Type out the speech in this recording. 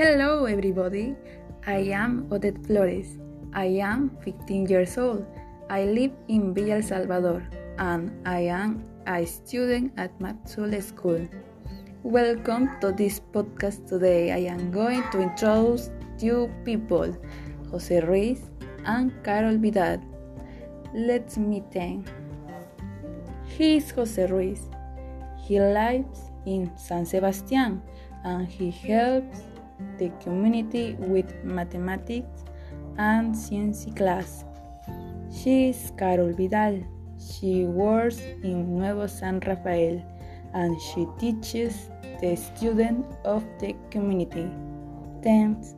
Hello, everybody. I am Odette Flores. I am 15 years old. I live in Villa El Salvador and I am a student at Matsule School. Welcome to this podcast today. I am going to introduce two people, Jose Ruiz and Carol Vidal. Let's meet them. He is Jose Ruiz. He lives in San Sebastian and he helps the community with mathematics and science class. She is Carol Vidal. She works in Nuevo San Rafael and she teaches the students of the community. Thanks.